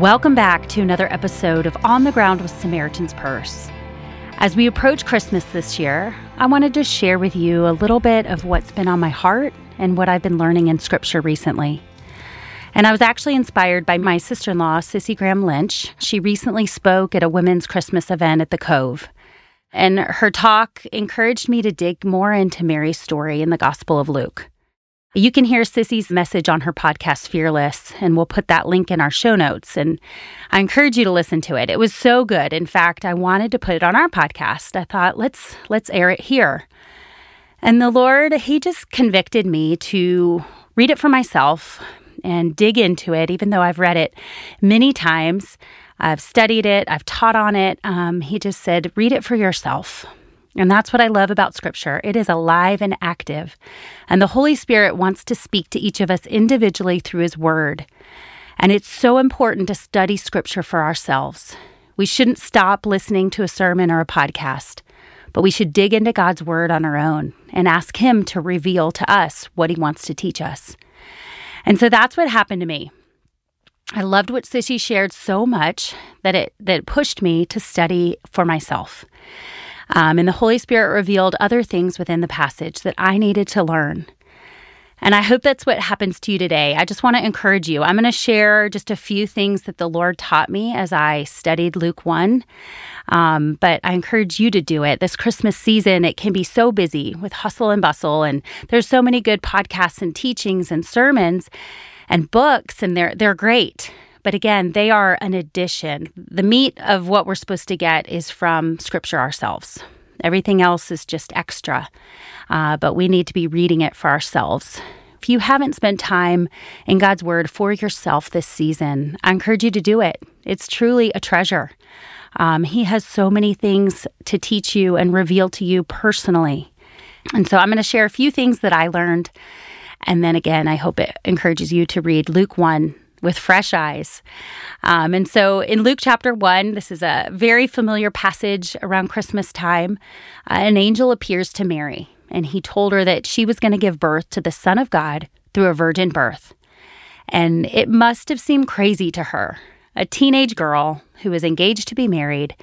Welcome back to another episode of On the Ground with Samaritan's Purse. As we approach Christmas this year, I wanted to share with you a little bit of what's been on my heart and what I've been learning in Scripture recently. And I was actually inspired by my sister in law, Cissie Graham Lynch. She recently spoke at a women's Christmas event at the Cove. And her talk encouraged me to dig more into Mary's story in the Gospel of Luke. You can hear Cissie's message on her podcast, Fearless, and we'll put that link in our show notes. And I encourage you to listen to it. It was so good. In fact, I wanted to put it on our podcast. I thought, let's let's air it here. And the Lord, He just convicted me to read it for myself and dig into it, even though I've read it many times. I've studied it, I've taught on it. Um, he just said, read it for yourself. And that's what I love about Scripture. It is alive and active. And the Holy Spirit wants to speak to each of us individually through His Word. And it's so important to study Scripture for ourselves. We shouldn't stop listening to a sermon or a podcast, but we should dig into God's Word on our own and ask Him to reveal to us what He wants to teach us. And so that's what happened to me. I loved what Cissie shared so much that it that pushed me to study for myself. Um, and the Holy Spirit revealed other things within the passage that I needed to learn. And I hope that's what happens to you today. I just want to encourage you. I'm going to share just a few things that the Lord taught me as I studied Luke 1. Um, but I encourage you to do it. This Christmas season, it can be so busy with hustle and bustle, and there's so many good podcasts and teachings and sermons and books, and they're they're great. But again, they are an addition. The meat of what we're supposed to get is from Scripture ourselves. Everything else is just extra, uh, but we need to be reading it for ourselves. If you haven't spent time in God's Word for yourself this season, I encourage you to do it. It's truly a treasure. Um, he has so many things to teach you and reveal to you personally. And so I'm going to share a few things that I learned. And then again, I hope it encourages you to read Luke 1 with fresh eyes. Um, and so in Luke chapter 1, this is a very familiar passage around Christmas time. Uh, an angel appears to Mary, and he told her that she was going to give birth to the Son of God through a virgin birth. And it must have seemed crazy to her. A teenage girl who was engaged to be married,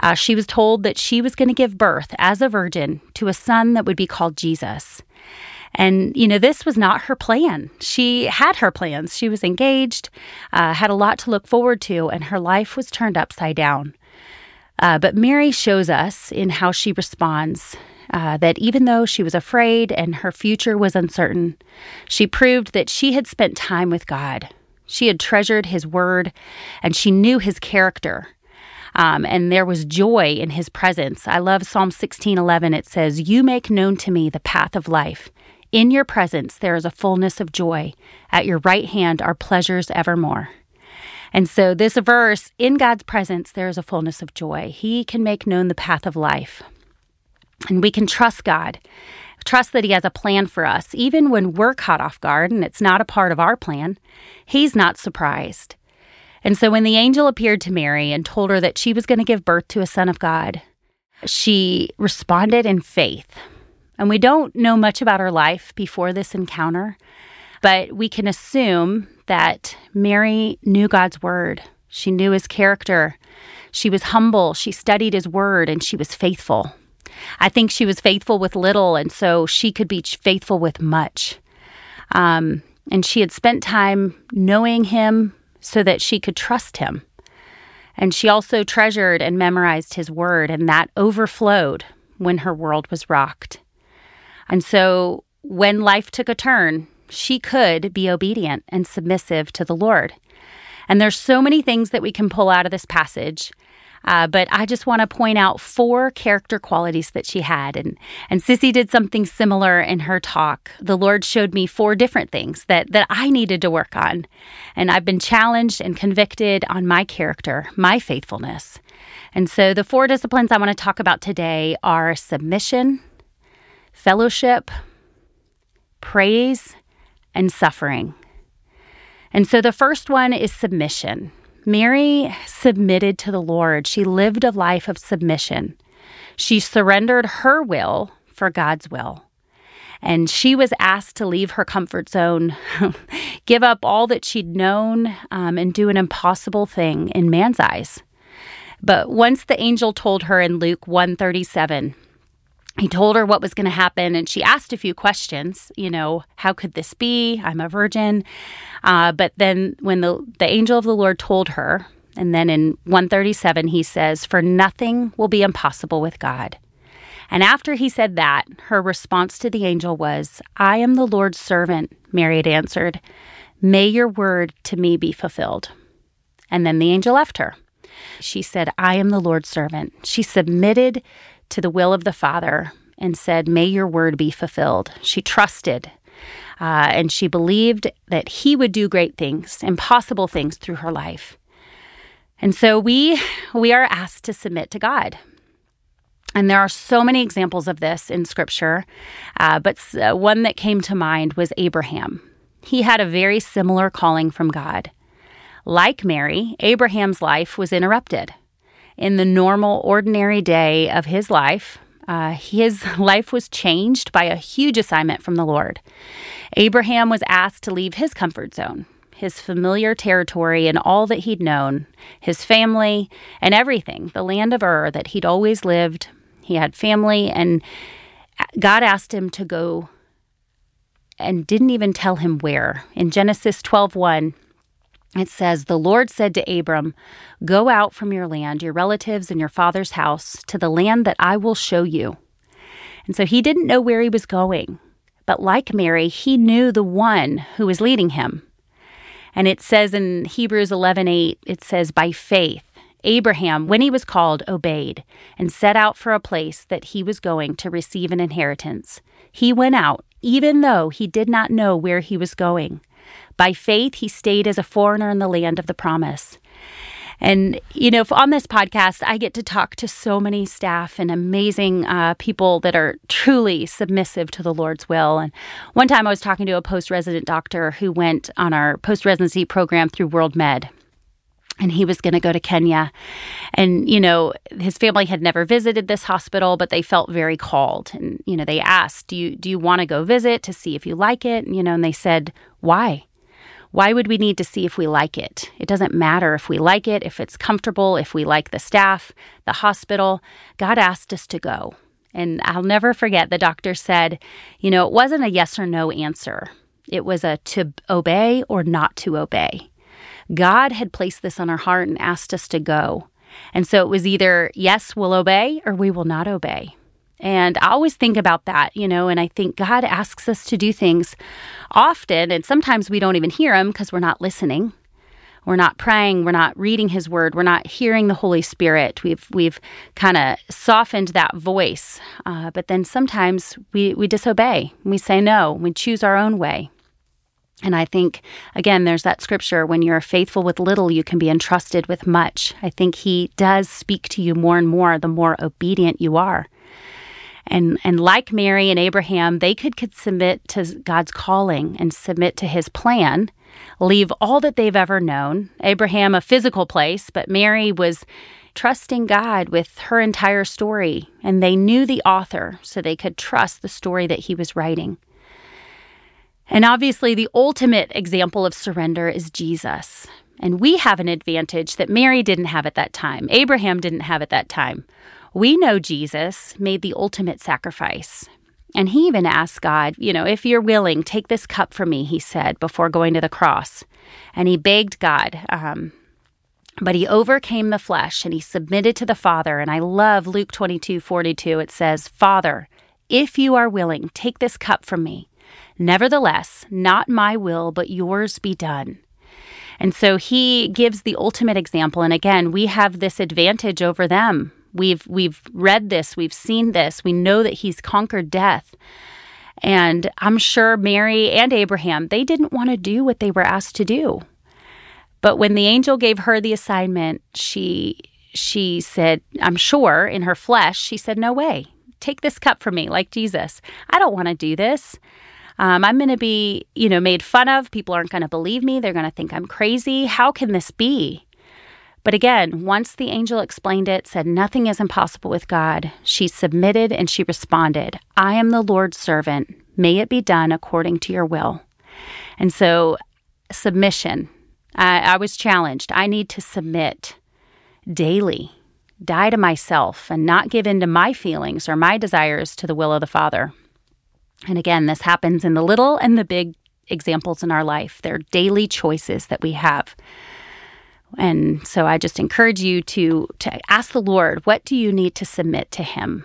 uh, she was told that she was going to give birth as a virgin to a son that would be called Jesus. And, you know, this was not her plan. She had her plans. She was engaged, uh, had a lot to look forward to, and her life was turned upside down. Uh, but Mary shows us in how she responds uh, that even though she was afraid and her future was uncertain, she proved that she had spent time with God. She had treasured His word and she knew His character. Um, and there was joy in his presence. I love Psalm 16:11. It says, "You make known to me the path of life. In your presence there is a fullness of joy. At your right hand are pleasures evermore. And so, this verse, in God's presence, there is a fullness of joy. He can make known the path of life. And we can trust God, trust that He has a plan for us, even when we're caught off guard and it's not a part of our plan. He's not surprised. And so, when the angel appeared to Mary and told her that she was going to give birth to a son of God, she responded in faith. And we don't know much about her life before this encounter, but we can assume that Mary knew God's word. She knew his character. She was humble. She studied his word and she was faithful. I think she was faithful with little, and so she could be faithful with much. Um, and she had spent time knowing him so that she could trust him. And she also treasured and memorized his word, and that overflowed when her world was rocked. And so when life took a turn, she could be obedient and submissive to the Lord. And there's so many things that we can pull out of this passage. Uh, but I just want to point out four character qualities that she had. And, and Cissie did something similar in her talk. The Lord showed me four different things that, that I needed to work on. And I've been challenged and convicted on my character, my faithfulness. And so the four disciplines I want to talk about today are submission, fellowship, praise, and suffering. And so the first one is submission. Mary submitted to the Lord. She lived a life of submission. She surrendered her will for God's will. And she was asked to leave her comfort zone, give up all that she'd known, um, and do an impossible thing in man's eyes. But once the angel told her in Luke 137, he told her what was going to happen and she asked a few questions you know how could this be? I'm a virgin. Uh, but then when the, the angel of the lord told her and then in 137 he says for nothing will be impossible with god. And after he said that her response to the angel was i am the lord's servant mary had answered. May your word to me be fulfilled. And then the angel left her. She said, I am the Lord's servant. She submitted to the will of the Father and said, May your word be fulfilled. She trusted uh, and she believed that He would do great things, impossible things through her life. And so we we are asked to submit to God. And there are so many examples of this in Scripture, uh, but uh, one that came to mind was Abraham. He had a very similar calling from God. Like Mary, Abraham's life was interrupted. In the normal, ordinary day of his life, uh, his life was changed by a huge assignment from the Lord. Abraham was asked to leave his comfort zone, his familiar territory, and all that he'd known, his family, and everything, the land of Ur that he'd always lived. He had family, and God asked him to go and didn't even tell him where. In Genesis 12:1, it says, The Lord said to Abram, Go out from your land, your relatives, and your father's house to the land that I will show you. And so he didn't know where he was going. But like Mary, he knew the one who was leading him. And it says in Hebrews 11:8, it says, By faith, Abraham, when he was called, obeyed and set out for a place that he was going to receive an inheritance. He went out, even though he did not know where he was going. By faith, he stayed as a foreigner in the land of the promise. And, you know, on this podcast, I get to talk to so many staff and amazing uh, people that are truly submissive to the Lord's will. And one time I was talking to a post resident doctor who went on our post residency program through World Med. And he was going to go to Kenya. And, you know, his family had never visited this hospital, but they felt very called. And, you know, they asked, Do you, do you want to go visit to see if you like it? And, You know, and they said, Why? Why would we need to see if we like it? It doesn't matter if we like it, if it's comfortable, if we like the staff, the hospital. God asked us to go. And I'll never forget the doctor said, you know, it wasn't a yes or no answer. It was a to obey or not to obey. God had placed this on our heart and asked us to go. And so it was either yes, we'll obey or we will not obey. And I always think about that, you know, and I think God asks us to do things often, and sometimes we don't even hear Him because we're not listening. We're not praying, we're not reading His Word, we're not hearing the Holy Spirit. We've we've kind of softened that voice, uh, but then sometimes we we disobey. We say no. We choose our own way. And I think, again, there's that scripture when you're faithful with little, you can be entrusted with much. I think He does speak to you more and more the more obedient you are. And, and like Mary and Abraham, they could, could submit to God's calling and submit to his plan, leave all that they've ever known. Abraham, a physical place, but Mary was trusting God with her entire story, and they knew the author, so they could trust the story that he was writing. And obviously, the ultimate example of surrender is Jesus. And we have an advantage that Mary didn't have at that time, Abraham didn't have at that time. We know Jesus made the ultimate sacrifice. And he even asked God, you know, if you're willing, take this cup from me, he said, before going to the cross. And he begged God. Um, but he overcame the flesh and he submitted to the Father. And I love Luke 22 42. It says, Father, if you are willing, take this cup from me. Nevertheless, not my will, but yours be done. And so he gives the ultimate example. And again, we have this advantage over them We've we've read this, we've seen this. We know that he's conquered death. And I'm sure Mary and Abraham, they didn't want to do what they were asked to do. But when the angel gave her the assignment, she she said, I'm sure in her flesh, she said, "No way. Take this cup from me like Jesus. I don't want to do this." Um, I'm going to be, you know, made fun of. People aren't going to believe me. They're going to think I'm crazy. How can this be? But again, once the angel explained it, said nothing is impossible with God, she submitted and she responded, I am the Lord's servant. May it be done according to your will. And so, submission. I, I was challenged. I need to submit daily, die to myself, and not give in to my feelings or my desires to the will of the Father. And again, this happens in the little and the big examples in our life. They're daily choices that we have. And so I just encourage you to to ask the Lord, what do you need to submit to him?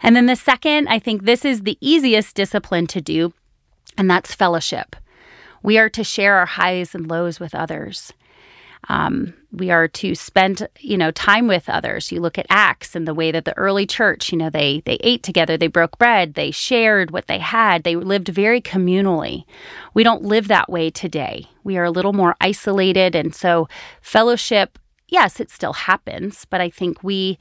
And then the second, I think this is the easiest discipline to do, and that's fellowship. We are to share our highs and lows with others. Um, we are to spend, you know, time with others. You look at Acts and the way that the early church, you know, they they ate together, they broke bread, they shared what they had, they lived very communally. We don't live that way today. We are a little more isolated, and so fellowship, yes, it still happens, but I think we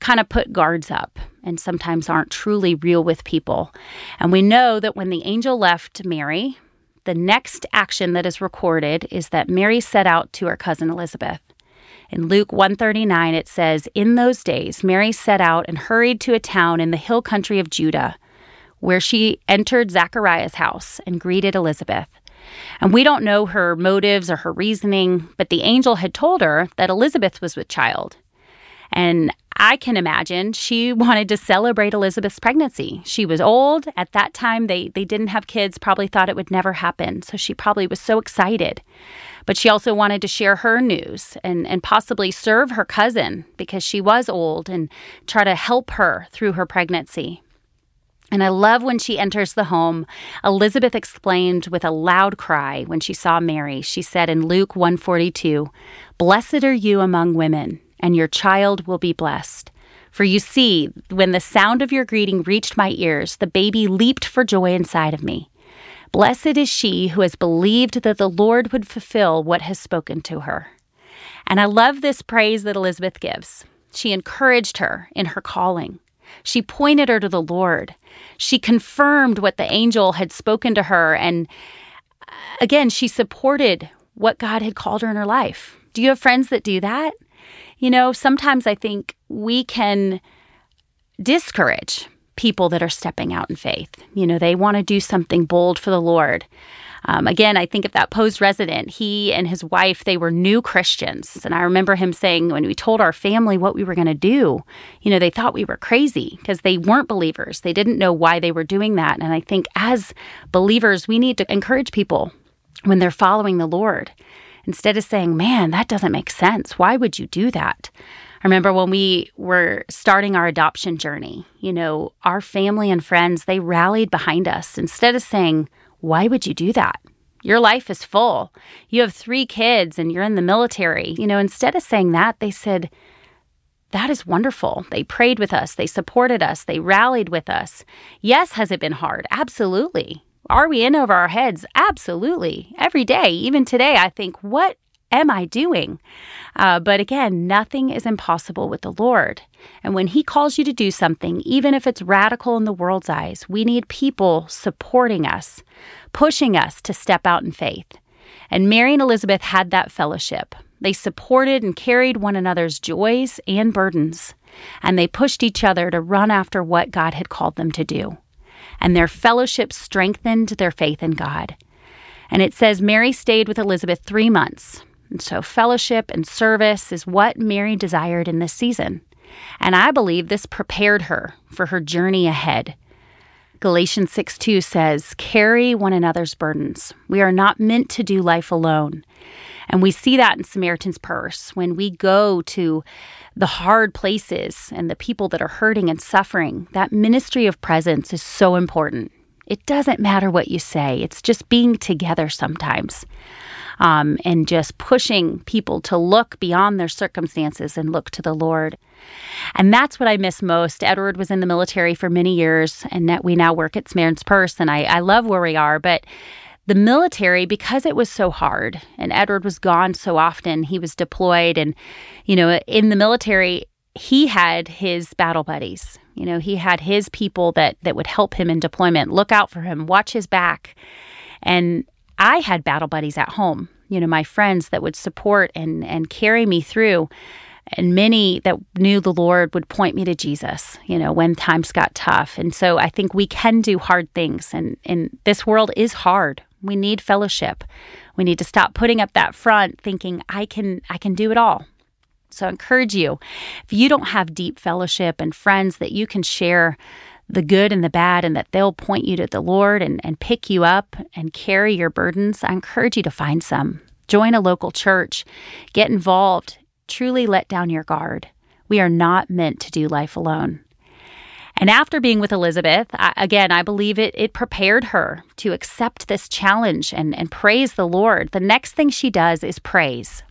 kind of put guards up and sometimes aren't truly real with people. And we know that when the angel left Mary, the next action that is recorded is that Mary set out to her cousin Elizabeth. In Luke 139 it says, "In those days Mary set out and hurried to a town in the hill country of Judah, where she entered Zachariah's house and greeted Elizabeth." And we don't know her motives or her reasoning, but the angel had told her that Elizabeth was with child. And I can imagine she wanted to celebrate Elizabeth's pregnancy. She was old. At that time, they, they didn't have kids, probably thought it would never happen. So she probably was so excited. But she also wanted to share her news and, and possibly serve her cousin because she was old and try to help her through her pregnancy. And I love when she enters the home. Elizabeth exclaimed with a loud cry when she saw Mary. She said in Luke 142, "Blessed are you among women, and your child will be blessed. For you see, when the sound of your greeting reached my ears, the baby leaped for joy inside of me. Blessed is she who has believed that the Lord would fulfill what has spoken to her. And I love this praise that Elizabeth gives. She encouraged her in her calling. She pointed her to the Lord. She confirmed what the angel had spoken to her. And uh, again, she supported what God had called her in her life. Do you have friends that do that? You know, sometimes I think we can discourage people that are stepping out in faith. You know, they want to do something bold for the Lord. Um, again, I think of that post resident. He and his wife, they were new Christians. And I remember him saying, when we told our family what we were going to do, you know, they thought we were crazy because they weren't believers. They didn't know why they were doing that. And I think as believers, we need to encourage people when they're following the Lord instead of saying, man, that doesn't make sense. Why would you do that? I remember when we were starting our adoption journey, you know, our family and friends, they rallied behind us instead of saying, why would you do that? Your life is full. You have three kids and you're in the military. You know, instead of saying that, they said, that is wonderful. They prayed with us. They supported us. They rallied with us. Yes, has it been hard? Absolutely. Are we in over our heads? Absolutely. Every day, even today, I think, what am I doing? Uh, but again, nothing is impossible with the Lord. And when He calls you to do something, even if it's radical in the world's eyes, we need people supporting us, pushing us to step out in faith. And Mary and Elizabeth had that fellowship. They supported and carried one another's joys and burdens, and they pushed each other to run after what God had called them to do and their fellowship strengthened their faith in God. And it says Mary stayed with Elizabeth three months. And so, fellowship and service is what Mary desired in this season. And I believe this prepared her for her journey ahead. Galatians 6 2 says, Carry one another's burdens. We are not meant to do life alone. And we see that in Samaritan's Purse when we go to the hard places and the people that are hurting and suffering. That ministry of presence is so important. It doesn't matter what you say, it's just being together sometimes. Um, and just pushing people to look beyond their circumstances and look to the Lord. And that's what I miss most. Edward was in the military for many years, and that we now work at Samaritan's Purse, and I, I love where we are. But the military, because it was so hard and Edward was gone so often, he was deployed. And, you know, in the military, he had his battle buddies. You know, he had his people that, that would help him in deployment, look out for him, watch his back. And I had battle buddies at home, you know, my friends that would support and, and carry me through. And many that knew the Lord would point me to Jesus, you know, when times got tough. And so I think we can do hard things. And, and this world is hard. We need fellowship. We need to stop putting up that front thinking I can I can do it all. So I encourage you, if you don't have deep fellowship and friends that you can share the good and the bad and that they'll point you to the Lord and, and pick you up and carry your burdens, I encourage you to find some. Join a local church, get involved, truly let down your guard. We are not meant to do life alone. And after being with Elizabeth, I, again, I believe it, it prepared her to accept this challenge and, and praise the Lord. The next thing she does is praise.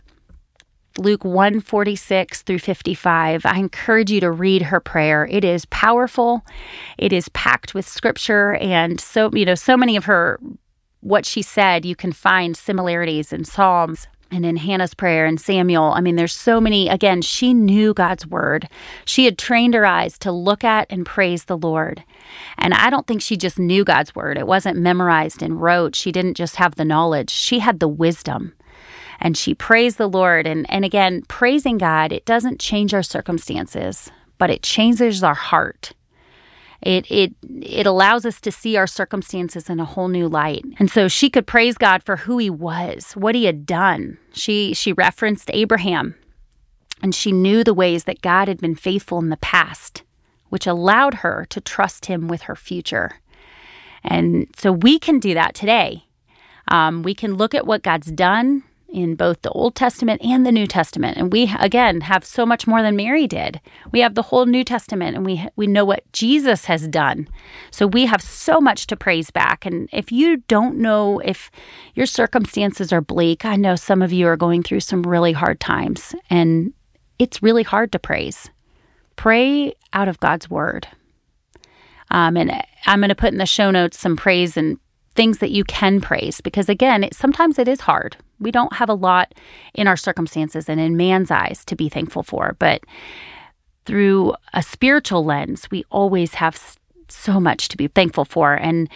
Luke 146 through 55. I encourage you to read her prayer. It is powerful. It is packed with scripture and so you know so many of her what she said you can find similarities in Psalms and in Hannah's prayer and Samuel. I mean there's so many again she knew God's word. She had trained her eyes to look at and praise the Lord. And I don't think she just knew God's word. It wasn't memorized and rote. She didn't just have the knowledge. She had the wisdom and she praised the Lord. And, and again, praising God, it doesn't change our circumstances, but it changes our heart. It, it it allows us to see our circumstances in a whole new light. And so she could praise God for who he was, what he had done. She she referenced Abraham and she knew the ways that God had been faithful in the past, which allowed her to trust him with her future. And so we can do that today. Um, we can look at what God's done in both the Old Testament and the New Testament. And we again have so much more than Mary did. We have the whole New Testament and we we know what Jesus has done. So we have so much to praise back. And if you don't know if your circumstances are bleak, I know some of you are going through some really hard times and it's really hard to praise. Pray out of God's word. Um, and I'm going to put in the show notes some praise and things that you can praise because again it, sometimes it is hard. We don't have a lot in our circumstances and in man's eyes to be thankful for but through a spiritual lens we always have so much to be thankful for. And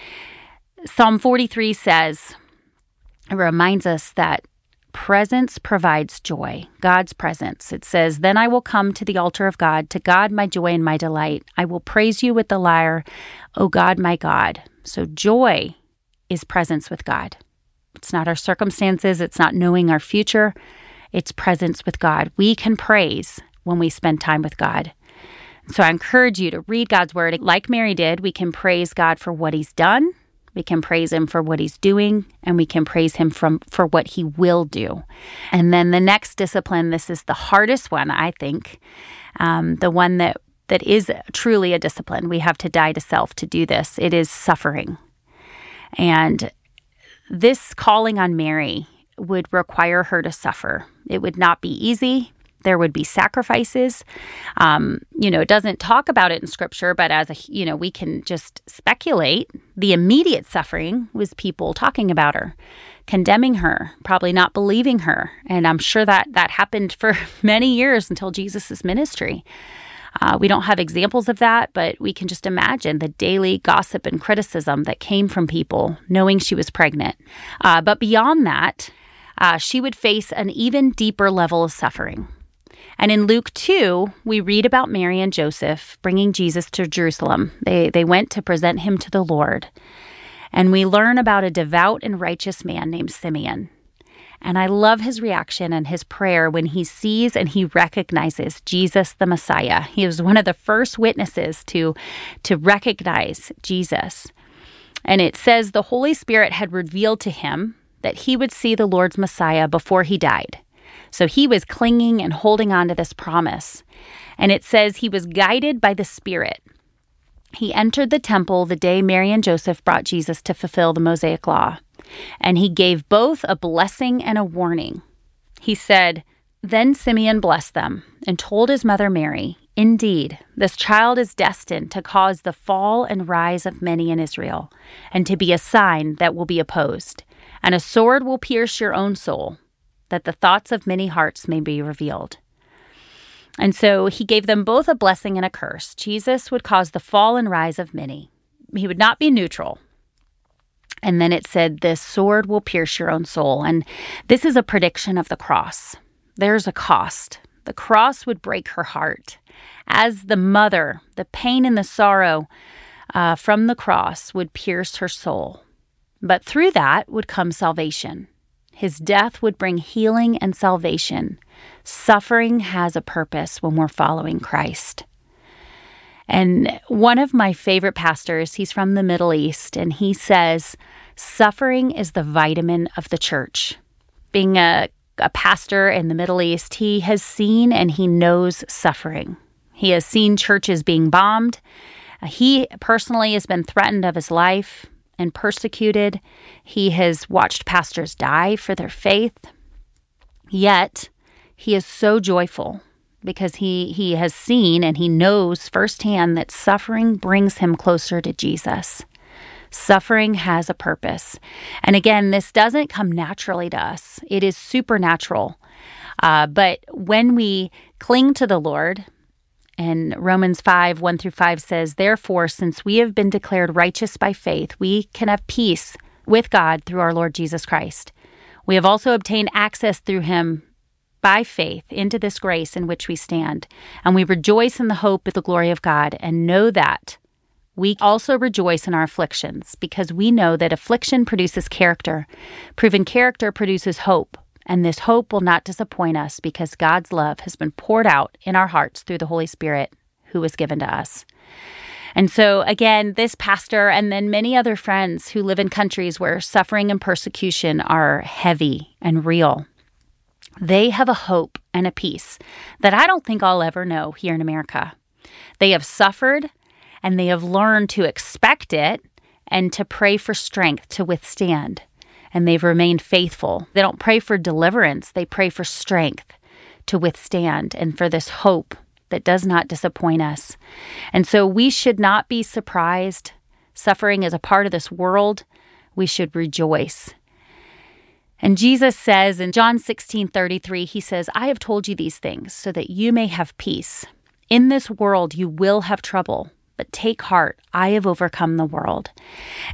psalm 43 says it reminds us that presence provides joy god's presence. It says then i will come to the altar of god to god my joy and my delight. I will praise you with the lyre o god my god. So joy is presence with God. It's not our circumstances, it's not knowing our future, it's presence with God. We can praise when we spend time with God. So I encourage you to read God's word like Mary did. We can praise God for what he's done, we can praise him for what he's doing, and we can praise him from for what he will do. And then the next discipline, this is the hardest one, I think, um, the one that that is truly a discipline. We have to die to self to do this. It is suffering. And this calling on Mary would require her to suffer. It would not be easy. There would be sacrifices. Um, you know, it doesn't talk about it in scripture, but as a, you know, we can just speculate. The immediate suffering was people talking about her, condemning her, probably not believing her. And I'm sure that that happened for many years until Jesus' ministry. Uh, we don't have examples of that, but we can just imagine the daily gossip and criticism that came from people knowing she was pregnant. Uh, but beyond that, uh, she would face an even deeper level of suffering. And in Luke 2, we read about Mary and Joseph bringing Jesus to Jerusalem. They, they went to present him to the Lord. And we learn about a devout and righteous man named Simeon. And I love his reaction and his prayer when he sees and he recognizes Jesus the Messiah. He was one of the first witnesses to, to recognize Jesus. And it says the Holy Spirit had revealed to him that he would see the Lord's Messiah before he died. So he was clinging and holding on to this promise. And it says he was guided by the Spirit. He entered the temple the day Mary and Joseph brought Jesus to fulfill the Mosaic law. And he gave both a blessing and a warning. He said, Then Simeon blessed them and told his mother Mary, Indeed, this child is destined to cause the fall and rise of many in Israel, and to be a sign that will be opposed. And a sword will pierce your own soul, that the thoughts of many hearts may be revealed. And so he gave them both a blessing and a curse. Jesus would cause the fall and rise of many. He would not be neutral, and then it said, This sword will pierce your own soul. And this is a prediction of the cross. There's a cost. The cross would break her heart. As the mother, the pain and the sorrow uh, from the cross would pierce her soul. But through that would come salvation. His death would bring healing and salvation. Suffering has a purpose when we're following Christ. And one of my favorite pastors, he's from the Middle East, and he says, Suffering is the vitamin of the church. Being a, a pastor in the Middle East, he has seen and he knows suffering. He has seen churches being bombed. Uh, he personally has been threatened of his life and persecuted. He has watched pastors die for their faith. Yet, he is so joyful because he, he has seen and he knows firsthand that suffering brings him closer to Jesus. Suffering has a purpose. And again, this doesn't come naturally to us, it is supernatural. Uh, but when we cling to the Lord, and Romans 5 1 through 5 says, Therefore, since we have been declared righteous by faith, we can have peace with God through our Lord Jesus Christ. We have also obtained access through him by faith into this grace in which we stand, and we rejoice in the hope of the glory of God, and know that we also rejoice in our afflictions, because we know that affliction produces character. Proven character produces hope, and this hope will not disappoint us, because God's love has been poured out in our hearts through the Holy Spirit who was given to us. And so, again, this pastor and then many other friends who live in countries where suffering and persecution are heavy and real they have a hope and a peace that I don't think I'll ever know here in America. They have suffered and they have learned to expect it and to pray for strength to withstand. And they've remained faithful. They don't pray for deliverance, they pray for strength to withstand and for this hope that does not disappoint us. And so we should not be surprised. Suffering is a part of this world. We should rejoice and Jesus says in John 16 33, he says, I have told you these things so that you may have peace. In this world, you will have trouble, but take heart. I have overcome the world.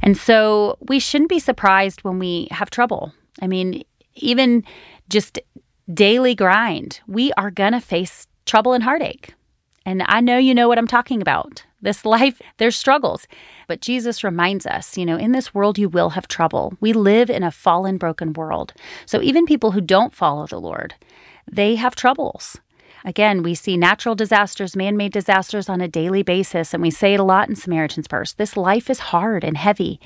And so we shouldn't be surprised when we have trouble. I mean, even just daily grind, we are going to face trouble and heartache. And I know you know what I'm talking about. This life, there's struggles. But Jesus reminds us, you know, in this world you will have trouble. We live in a fallen, broken world. So even people who don't follow the Lord, they have troubles. Again, we see natural disasters, man made disasters on a daily basis, and we say it a lot in Samaritan's Purse. This life is hard and heavy,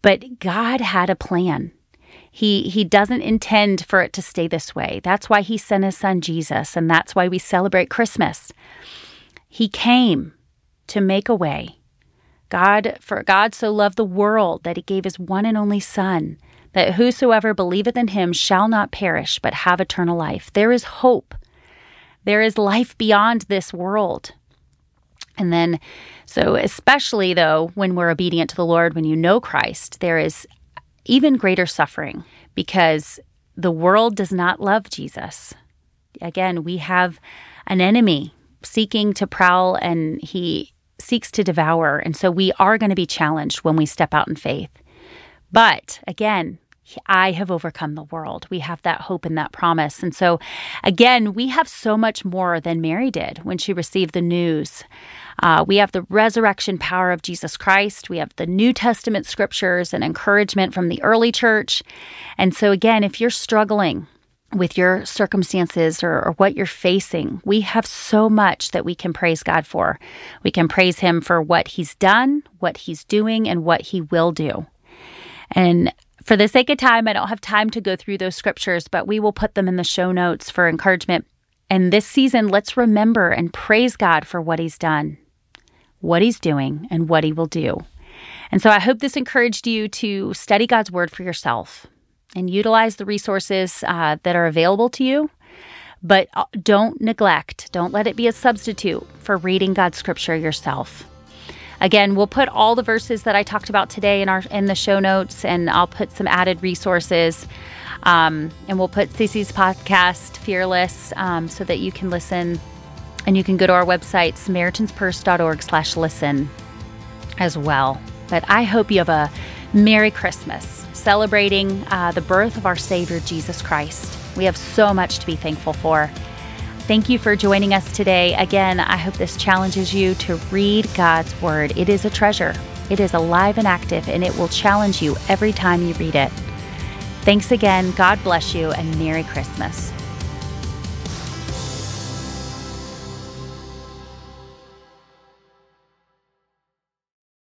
but God had a plan. He, he doesn't intend for it to stay this way. That's why he sent his son Jesus, and that's why we celebrate Christmas. He came to make a way. God, for God so loved the world that he gave his one and only Son, that whosoever believeth in him shall not perish, but have eternal life. There is hope. There is life beyond this world. And then, so especially though, when we're obedient to the Lord, when you know Christ, there is even greater suffering because the world does not love Jesus. Again, we have an enemy seeking to prowl and he seeks to devour. And so we are going to be challenged when we step out in faith. But again, I have overcome the world. We have that hope and that promise. And so, again, we have so much more than Mary did when she received the news. Uh, we have the resurrection power of Jesus Christ. We have the New Testament scriptures and encouragement from the early church. And so, again, if you're struggling, with your circumstances or, or, what you're facing, we have so much that we can praise God for. We can praise Him for what He's done, what He's doing, and what He will do. And for the sake of time, I don't have time to go through those scriptures, but we will put them in the show notes for encouragement. And this season, let's remember and praise God for what He's done, what He's doing, and what He will do. And so I hope this encouraged you to study God's Word for yourself and utilize the resources uh, that are available to you. But uh, don't neglect, don't let it be a substitute for reading God's scripture yourself. Again, we'll put all the verses that I talked about today in our in the show notes, and I'll put some added resources. Um, and we'll put Cissie's podcast, Fearless, um, so that you can listen. And you can go to our website, SamaritansPurse.org slash listen as well. But I hope you have a Merry Christmas celebrating uh, the birth of our Savior, Jesus Christ. We have so much to be thankful for. Thank you for joining us today. Again, I hope this challenges you to read God's Word. It is a treasure, it is alive and active, and it will challenge you every time you read it. Thanks again. God bless you, and Merry Christmas.